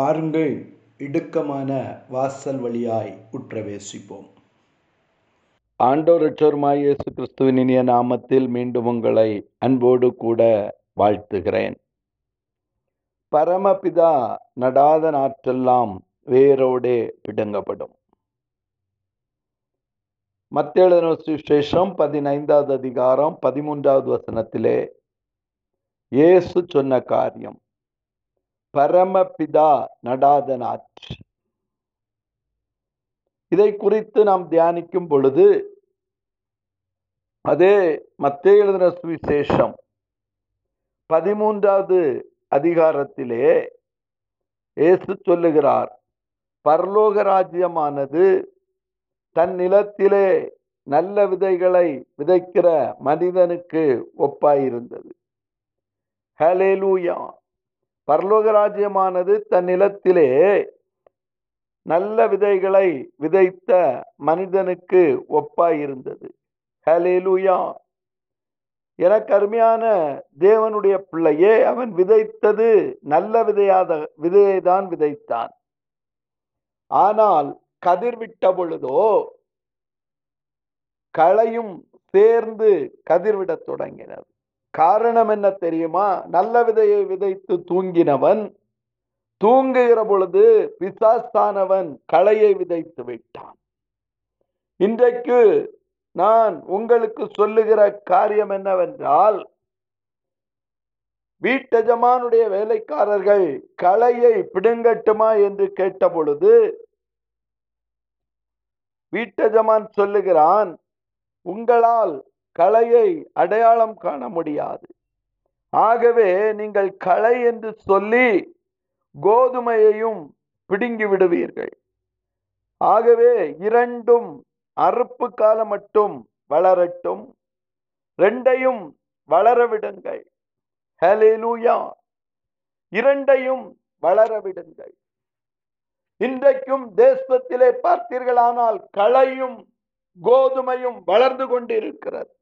பாருங்கள் இடுக்கமான வாசல் வழியாய் உற்றவேசிப்போம். ஆண்டோர் ரட்சோருமாய் இயேசு கிறிஸ்துவின் இனிய நாமத்தில் மீண்டும் உங்களை அன்போடு கூட வாழ்த்துகிறேன். பரமபிதா நடாத நாற்றெல்லாம் வேரோடே பிடுங்கப்படும். மத்தேழுதின சுவிசேஷம் பதினைந்தாவது அதிகாரம் பதிமூன்றாவது வசனத்திலே இயேசு சொன்ன காரியம். பரமபிதா நடாதநாத் இதை குறித்து நாம் தியானிக்கும் பொழுது அதே மத்திய எழுதின சுவிசேஷம் பதிமூன்றாவது அதிகாரத்திலே இயேசு சொல்லுகிறார் பரலோக ராஜ்யமானது தன் நிலத்திலே நல்ல விதைகளை விதைக்கிற மனிதனுக்கு ஒப்பாயிருந்தது. ஹலேலூயா பரலோக ராஜ்யமானது தன் நிலத்திலே நல்ல விதைகளை விதைத்த மனிதனுக்கு ஒப்பாயிருந்தது. ஹலேலூயா எனக்கு அருமையான தேவனுடைய பிள்ளையே அவன் விதைத்தது நல்ல விதையாத விதையை தான் விதைத்தான். ஆனால் கதிர்விட்ட பொழுதோ களையும் சேர்ந்து கதிர்விடத் தொடங்கினது. காரணம் என்ன தெரியுமா? நல்ல விதையை விதைத்து தூங்கினவன் தூங்குகிற பொழுது பிசாஸ்தானவன் களையை விதைத்து விட்டான். இன்றைக்கு நான் உங்களுக்கு சொல்லுகிற காரியம் என்னவென்றால் வீட்டஜமானுடைய வேலைக்காரர்கள் களையை பிடுங்கட்டுமா என்று கேட்ட பொழுது வீட்டஜமான் சொல்லுகிறான் உங்களால் கலையை அடையாளம் காண முடியாது. ஆகவே நீங்கள் களை என்று சொல்லி கோதுமையையும் பிடுங்கி விடுவீர்கள். ஆகவே இரண்டும் அறுப்பு காலம் மட்டும் வளரட்டும். ரெண்டையும் வளரவிடுங்கள் ஹலிலூயா இரண்டையும் வளரவிடுங்கள் இன்றைக்கும் தேசத்திலே பார்த்தீர்களானால் களையும் கோதுமையும் வளர்ந்து கொண்டிருக்கிறது.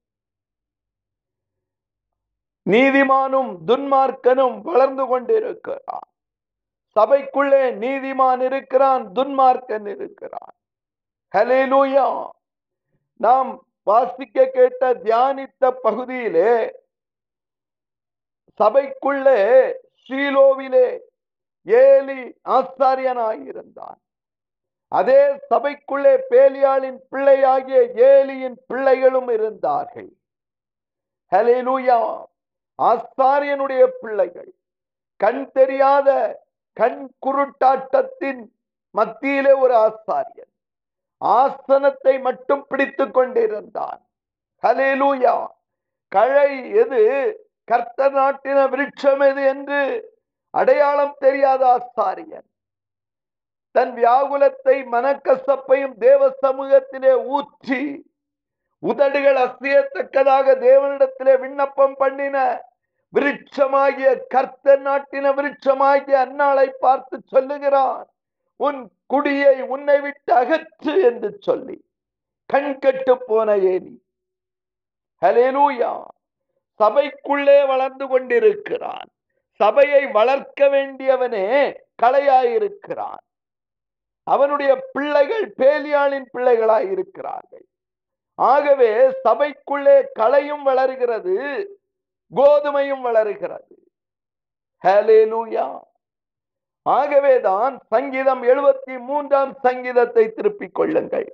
நீதிமானும் துன்மார்க்கனும் வளர்ந்து கொண்டிருக்கிறான் சபைக்குள்ளே நீதிமான் இருக்கிறான் துன்மார்க்கன் இருக்கிறான். ஹலேலூயா நாம் வாசிக்க கேட்ட தியானித்த பகுதியிலே சபைக்குள்ளே ஷீலோவிலே ஏலி ஆச்சாரியனாயிருந்தான் அதே சபைக்குள்ளே பேலியாளின் பிள்ளையாகிய ஏலியின் பிள்ளைகளும் இருந்தார்கள். ஹலேலூயா ஆசாரியனுடைய பிள்ளைகள் கண் தெரியாத கண் குருட்டாட்டத்தின் மத்தியிலே ஒரு ஆசாரியன். ஆசனத்தை மட்டும் பிடித்து கொண்டிருந்தான். ஹலேலூயா கழை எது? கர்த்த நாட்டின விருட்சம் எது என்று அடையாளம் தெரியாத ஆசாரியன். தன் வியாகுலத்தை மனக்கசப்பையும் தேவ சமூகத்திலே ஊற்றி உதடுகள் அசையத்தக்கதாக தேவனிடத்திலே விண்ணப்பம் பண்ணின விருட்சமாகிய கர்த்த நாட்டின விருட்சமாகிய அன்னாளை பார்த்து சொல்லுகிறான் உன் குடியை உன்னை விட்டு அகற்று என்று சொல்லி. கண் கெட்டு போன ஏனி ஹலேலூயா சபைக்குள்ளே வளர்ந்து கொண்டிருக்கிறான். சபையை வளர்க்க வேண்டியவனே கலையாயிருக்கிறான். அவனுடைய பிள்ளைகள் பேலியாளின் பிள்ளைகளாய் இருக்கிறார்கள் ஆகவே சபைக்குள்ளே கலையும் வளர்கிறது. கோதுமையும் வளருகிறது. ஆகவேதான் சங்கீதம் எழுபத்தி மூன்றாம் சங்கீதத்தை திருப்பிக் கொள்ளுங்கள்.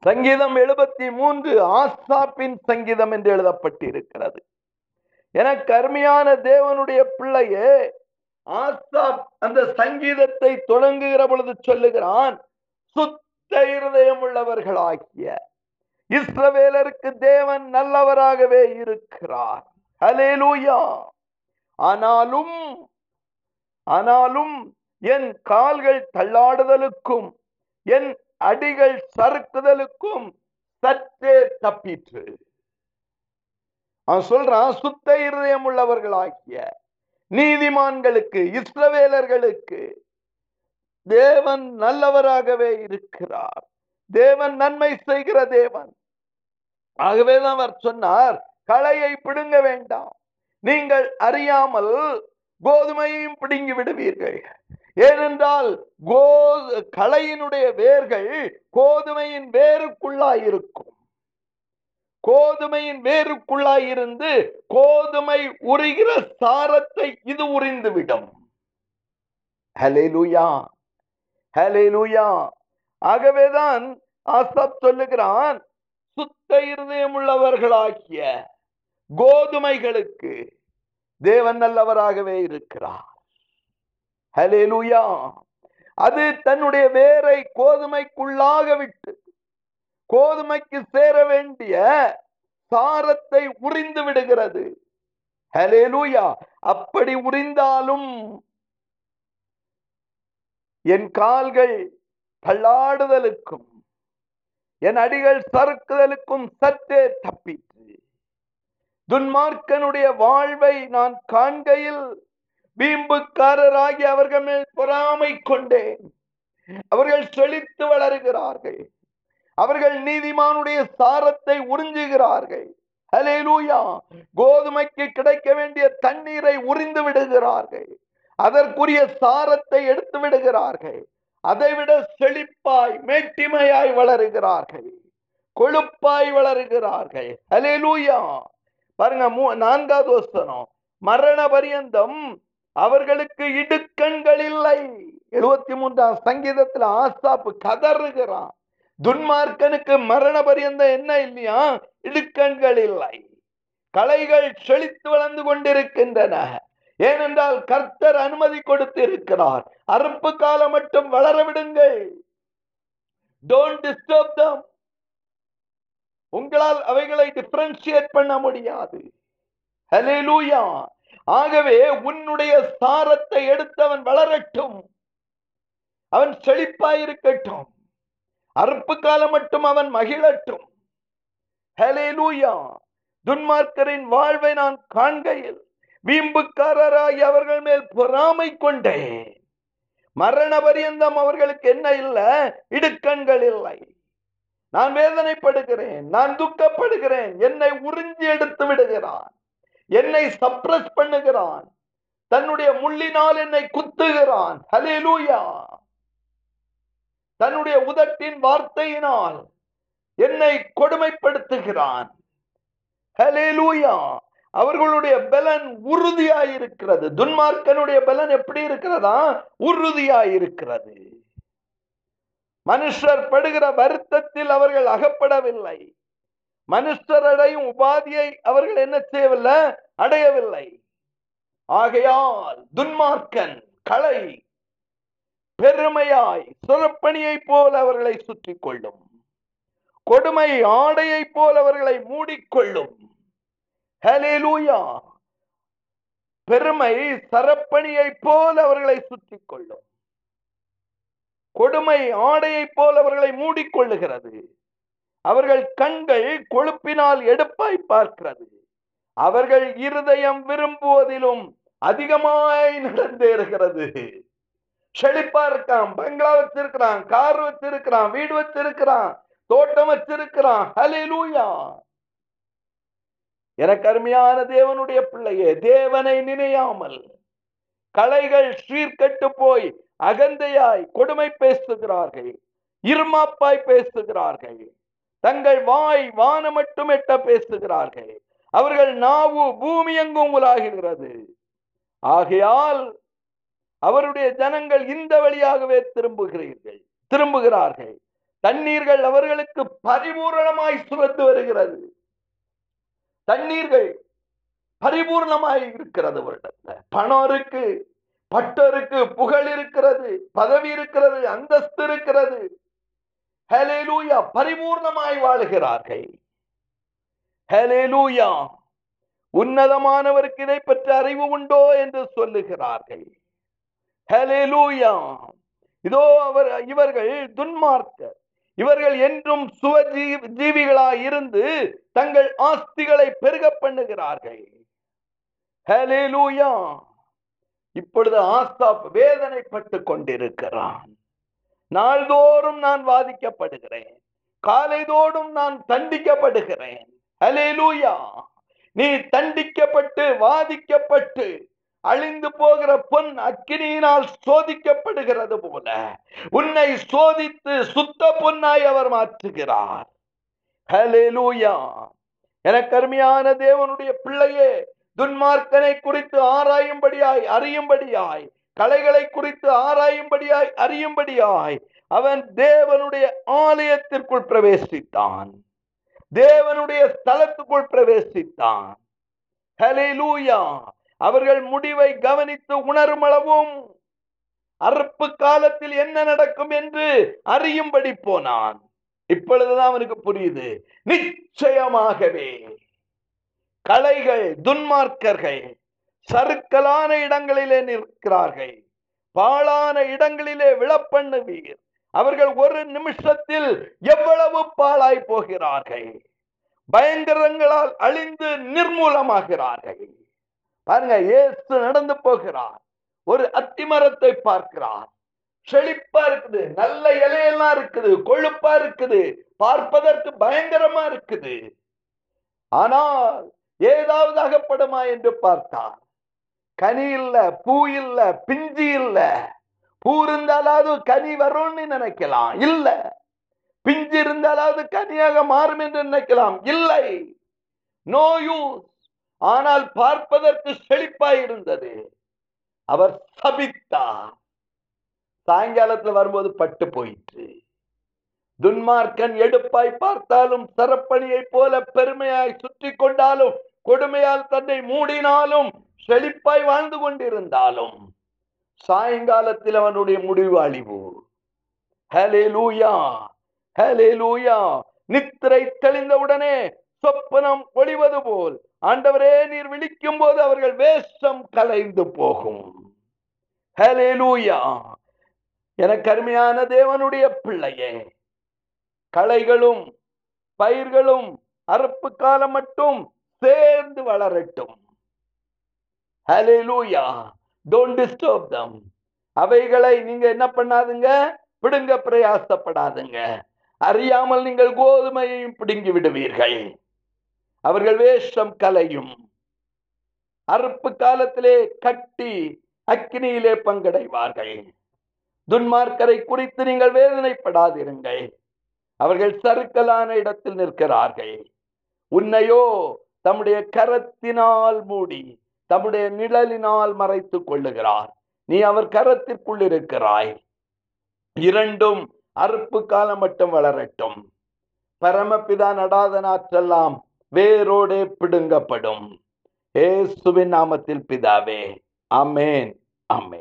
சங்கீதம் எழுபத்தி மூன்று ஆஸ்தாப்பின் சங்கீதம் என்று எழுதப்பட்டிருக்கிறது. என கருமையான தேவனுடைய பிள்ளையே ஆஸ்தாப் அந்த சங்கீதத்தை தொடங்குகிற பொழுது சொல்லுகிறான் சுத்த இருதயம் உள்ளவர்களாகிய இஸ்ரவேலருக்கு தேவன் நல்லவராகவே இருக்கிறார். ஹலேலூயா ஆனாலும் ஆனாலும் என் கால்கள் தள்ளாடுதலுக்கும் என் அடிகள் சறுக்குதலுக்கும் சற்றே தப்பிற்று. அவன் சொல்றான் சுத்த இருதயம் உள்ளவர்களாகிய நீதிமான்களுக்கு இஸ்ரவேலர்களுக்கு தேவன் நல்லவராகவே இருக்கிறார். தேவன் நன்மை செய்கிற தேவன். ஆகவேதான் அவர் சொன்னார் களையை பிடுங்க வேண்டாம். நீங்கள் அறியாமல் கோதுமையையும் பிடுங்கி விடுவீர்கள். ஏனென்றால் கோ களையினுடைய வேர்கள் கோதுமையின் வேருக்குள்ளாய் இருக்கும் கோதுமையின் வேருக்குள்ளாய் இருந்து கோதுமை உரிகிற சாரத்தை இது உறிந்துவிடும் ஹலேலூயா ஹலேலூயா ஆகவேதான் ஆசாப் சொல்லுகிறான் சுத்த இருதயம் உள்ளவர்களாகிய கோதுமைகளுக்கு தேவன் நல்லவராகவே இருக்கிறார். ஹலே லூயா அது தன்னுடைய வேரை கோதுமைக்குள்ளாக விட்டு கோதுமைக்கு சேர வேண்டிய சாரத்தை உறிந்து விடுகிறது. ஹலே லூயா அப்படி உறிந்தாலும் என் கால்கள் தள்ளாடுதலுக்கும் என் அடிகள் சறுக்குதலுக்கும் சற்றே தப்பிற்று. துன்மார்க்கனுடைய வாழ்வை நான் காண்கையில் வீம்புக்காரராகி அவர்கள் மேல் பொறாமை கொண்டேன். அவர்கள் செழித்து வளருகிறார்கள். அவர்கள் நீதிமானுடைய சாரத்தை உறிஞ்சுகிறார்கள். ஹலேலூயா கோதுமைக்கு கிடைக்க வேண்டிய தண்ணீரை உறிந்து விடுகிறார்கள். அதற்குரிய சாரத்தை எடுத்து விடுகிறார்கள். அதைவிட செழிப்பாய் மேட்டிமையாய் வளருகிறார்கள். கொழுப்பாய் வளருகிறார்கள். ஹலேலூயா பாருங்க மூ- நான்காவது வசனம். மரண பரியந்தம் அவர்களுக்கு இடுக்கண்கள் இல்லை. எழுபத்தி மூன்றாம் சங்கீதத்துல ஆசாப்பு கதறுகிறான். துன்மார்க்கனுக்கு மரண பரியந்தம் என்ன இல்லையா? இடுக்கண்கள் இல்லை. கலைகள் செழித்து வளர்ந்து கொண்டிருக்கின்றன. ஏனென்றால் கர்த்தர் அனுமதி கொடுத்து இருக்கிறார் அறுப்பு காலம் மட்டும் வளர விடுங்கள். டோன்ட் டிஸ்டர்ப் தம் உங்களால் அவைகளை டிஃபரன்ஷியேட் பண்ண முடியாது. ஆகவே உன்னுடைய சாரத்தை எடுத்தவன் வளரட்டும். அவன் செழிப்பாயிருக்கட்டும். அறுப்பு காலம் மட்டும் அவன் மகிழட்டும். துன்மார்க்கரின் வாழ்வை நான் காண்கையில் வீம்புக்காரராகி அவர்கள் மேல் பொறாமை கொண்டேன். மரண பரியந்தம் அவர்களுக்கு என்ன இல்லை? இடுக்கண்கள் இல்லை. நான் வேதனைப்படுகிறேன் நான் துக்கப்படுகிறேன் என்னை உறிஞ்சி எடுத்து விடுகிறான் என்னை சப்ரஸ் பண்ணுகிறான் தன்னுடைய முள்ளினால் என்னை குத்துகிறான். ஹalleluya தன்னுடைய உதட்டின் வார்த்தையினால் என்னை கொடுமைப்படுத்துகிறான். ஹalleluya அவர்களுடைய பலன் உறுதியாயிருக்கிறது. துன்மார்க்கனுடைய பலன் எப்படி இருக்கிறதா? உறுதியாயிருக்கிறது. மனுஷர் படுகிற வருத்தத்தில் அவர்கள் அகப்படவில்லை. மனுஷர் அடையும் உபாதியை அவர்கள் என்ன செய்யவில்லை? அடையவில்லை. ஆகையால் துன்மார்க்கன் களை பெருமையாய் சுரப்பணியை போல அவர்களை சுற்றி கொள்ளும் கொடுமை ஆடையைப் போல அவர்களை மூடிக்கொள்ளும். ஹalleluya. பெருமை சரப்பணியைப் போல அவர்களை சுற்றி கொள்ளும் கொடுமை ஆடையைப் போல அவர்களை மூடிக்கொள்ளுகிறது. அவர்கள் கண்கள் கொழுப்பினால் எடுப்பாய் பார்க்கிறது. அவர்கள் இருதயம் விரும்புவதிலும் அதிகமாய் நடந்தேறுகிறது செழிப்பா இருக்கான் பங்களா வச்சிருக்கிறான் கார் வச்சிருக்கிறான் வீடு வச்சிருக்கிறான் தோட்டம் வச்சிருக்கிறான். ஹalleluya. எனக்கு அருமையான தேவனுடைய பிள்ளையே தேவனை நினையாமல் கலைகள் சீர்கட்டு போய் அகந்தையாய் கொடுமை பேசுகிறார்கள் இருமாப்பாய் பேசுகிறார்கள் தங்கள் வாய் வான மட்டும் எட்ட பேசுகிறார்கள். அவர்கள் நாவு பூமி எங்கும் உலாகிறது. ஆகையால் அவருடைய ஜனங்கள் இந்த வழியாகவே திரும்புகிறீர்கள் திரும்புகிறார்கள். தண்ணீர்கள் அவர்களுக்கு பரிபூரணமாய் சுரந்து வருகிறது. தண்ணீர்கள் பரிபூர்ணமாய் இருக்கிறது வருடத்துல. பணம் இருக்கு பட்டம் இருக்கு புகழ் இருக்கிறது பதவி இருக்கிறது அந்தஸ்து இருக்கிறது. ஹalleluya பரிபூர்ணமாய் வாழுகிறார்கள். ஹேலேலூயா உன்னதமானவருக்கு இதை பற்றி அறிவு உண்டோ என்று சொல்லுகிறார்கள். ஹalleluya இதோ அவர் இவர்கள் துன்மார்க்கர். இவர்கள் என்றும் சுவஜீ ஜீவிகளாய் இருந்து தங்கள் ஆஸ்திகளை பெருக பண்ணுகிறார்கள். இப்பொழுது ஆஸ்தாப் வேதனைப்பட்டு கொண்டிருக்கிறான். நாள்தோறும் நான் வாதிக்கப்படுகிறேன். காலைதோறும் நான் தண்டிக்கப்படுகிறேன். ஹalleluya. நீ தண்டிக்கப்பட்டு வாதிக்கப்பட்டு அழிந்து போகிற பொன் அக்கினியினால் சோதிக்கப்படுகிறது போல உன்னை சோதித்து சுத்த பொன்னாய் அவர் மாற்றுகிறார். என கருமையான தேவனுடைய பிள்ளையே துன்மார்க்கனை குறித்து ஆராயும்படியாய் அறியும்படியாய் கலைகளை குறித்து ஆராயும்படியாய் அறியும்படியாய் அவன் தேவனுடைய ஆலயத்திற்குள் பிரவேசித்தான். தேவனுடைய ஸ்தலத்துக்குள் பிரவேசித்தான். ஹalleluya அவர்கள் முடிவை கவனித்து உணரும் அளவும் அறுப்பு காலத்தில் என்ன நடக்கும் என்று அறியும்படி போனான். இப்பொழுதுதான் அவனுக்கு புரியுது. நிச்சயமாகவே கலைகள் துன்மார்க்கர்கள் சருக்கலான இடங்களிலே நிற்கிறார்கள். பாழான இடங்களிலே விழப்பண்ணுவீர். அவர்கள் ஒரு நிமிஷத்தில் எவ்வளவு பாழாய் போகிறார்கள்? பயங்கரங்களால் அழிந்து நிர்மூலமாகிறார்கள். பாருங்க ஏசு நடந்து போகிறார். ஒரு அத்திமரத்தை பார்க்கிறார். செழிப்பா இருக்குது நல்ல இலையெல்லாம் இருக்குது கொழுப்பா இருக்குது பார்ப்பதற்கு பயங்கரமா இருக்குது. ஆனால் ஏதாவது அகப்படுமா என்று பார்த்தார். கனி இல்ல பூ இல்ல பிஞ்சு இல்ல. பூ இருந்தாலாவது கனி வரும்னு நினைக்கலாம். இல்ல. பிஞ்சு இருந்தாலாவது கனியாக மாறும் என்று நினைக்கலாம். இல்லை. No use. ஆனால் பார்ப்பதற்கு செழிப்பாய் இருந்தது அவர் சபித்தார். சாயங்காலத்துல வரும்போது பட்டு போயிற்று. துன்மார்க்கன் எடுப்பாய் பார்த்தாலும் சரப்பணியை போல பெருமையாய் சுற்றி கொண்டாலும் கொடுமையால் தன்னை மூடினாலும் செழிப்பாய் வாழ்ந்து கொண்டிருந்தாலும் சாயங்காலத்தில் அவனுடைய முடிவு அழிவு. ஹலே லூயா ஹலே லூயா நித்திரை தெளிந்தவுடனே சொப்பனம் ஒளிவது போல். ஆண்டவரே நீர் விழிக்கும் போது அவர்கள் வேஷம் கலைந்து போகும். ஹலே லூயா எனக்கு அருமையான தேவனுடைய பிள்ளையே களைகளும் பயிர்களும் அறுப்பு காலம் மட்டும் சேர்ந்து வளரட்டும். ஹalleluya don't disturb தம் அவைகளை நீங்க என்ன பண்ணாதுங்க? பிடுங்க பிரயாசப்படாதுங்க. அறியாமல் நீங்கள் கோதுமையையும் பிடுங்கி விடுவீர்கள். அவர்கள் வேஷம் கலையும். அறுப்பு காலத்திலே கட்டி அக்னியிலே பங்கடைவார்கள். துன்மார்க்கரை குறித்து நீங்கள் வேதனைப்படாதிருங்கள். அவர்கள் சருக்கலான இடத்தில் நிற்கிறார்கள். உன்னையோ தம்முடைய கரத்தினால் மூடி தம்முடைய நிழலினால் மறைத்துக் கொள்ளுகிறார். நீ அவர் கரத்திற்குள் இருக்கிறாய். இரண்டும் அறுப்பு காலம் மட்டும் வளரட்டும். பரமபிதா நடாத நாற்றெல்லாம் வேரோடே பிடுங்கப்படும். ஏசுவின் நாமத்தில் பிதாவே. அமேன் அமேன்